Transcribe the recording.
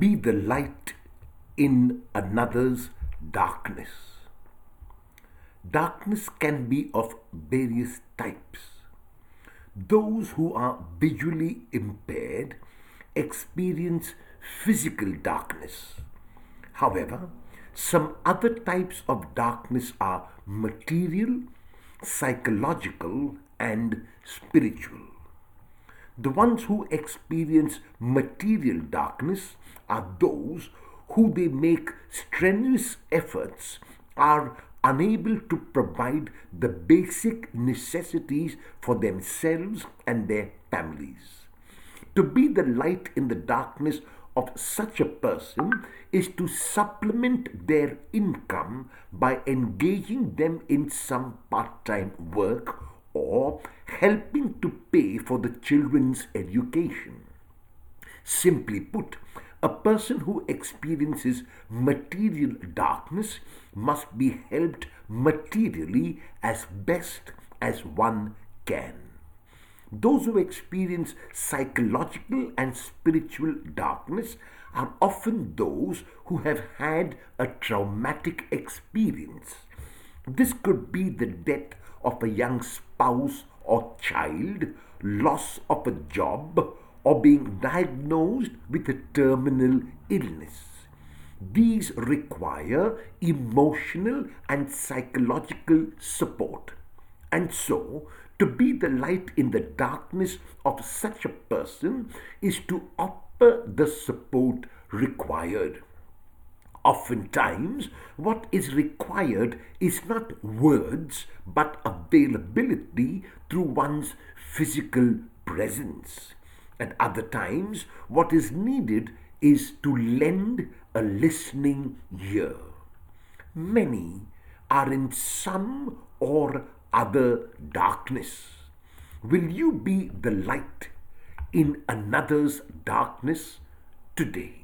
be the light in another's darkness. Darkness can be of various types. Those who are visually impaired experience physical darkness. However, some other types of darkness are material, psychological, and spiritual. The ones who experience material darkness are those who they make strenuous efforts are unable to provide the basic necessities for themselves and their families. To be the light in the darkness of such a person is to supplement their income by engaging them in some part time work or helping to pay for the children's education. Simply put, a person who experiences material darkness must be helped materially as best as one can. Those who experience psychological and spiritual darkness are often those who have had a traumatic experience. This could be the death of a young spouse or child, loss of a job, or being diagnosed with a terminal illness. These require emotional and psychological support. And so, to be the light in the darkness of such a person is to offer the support required. Oftentimes, what is required is not words but availability through one's physical presence. At other times, what is needed is to lend a listening ear. Many are in some or other darkness. Will you be the light in another's darkness today?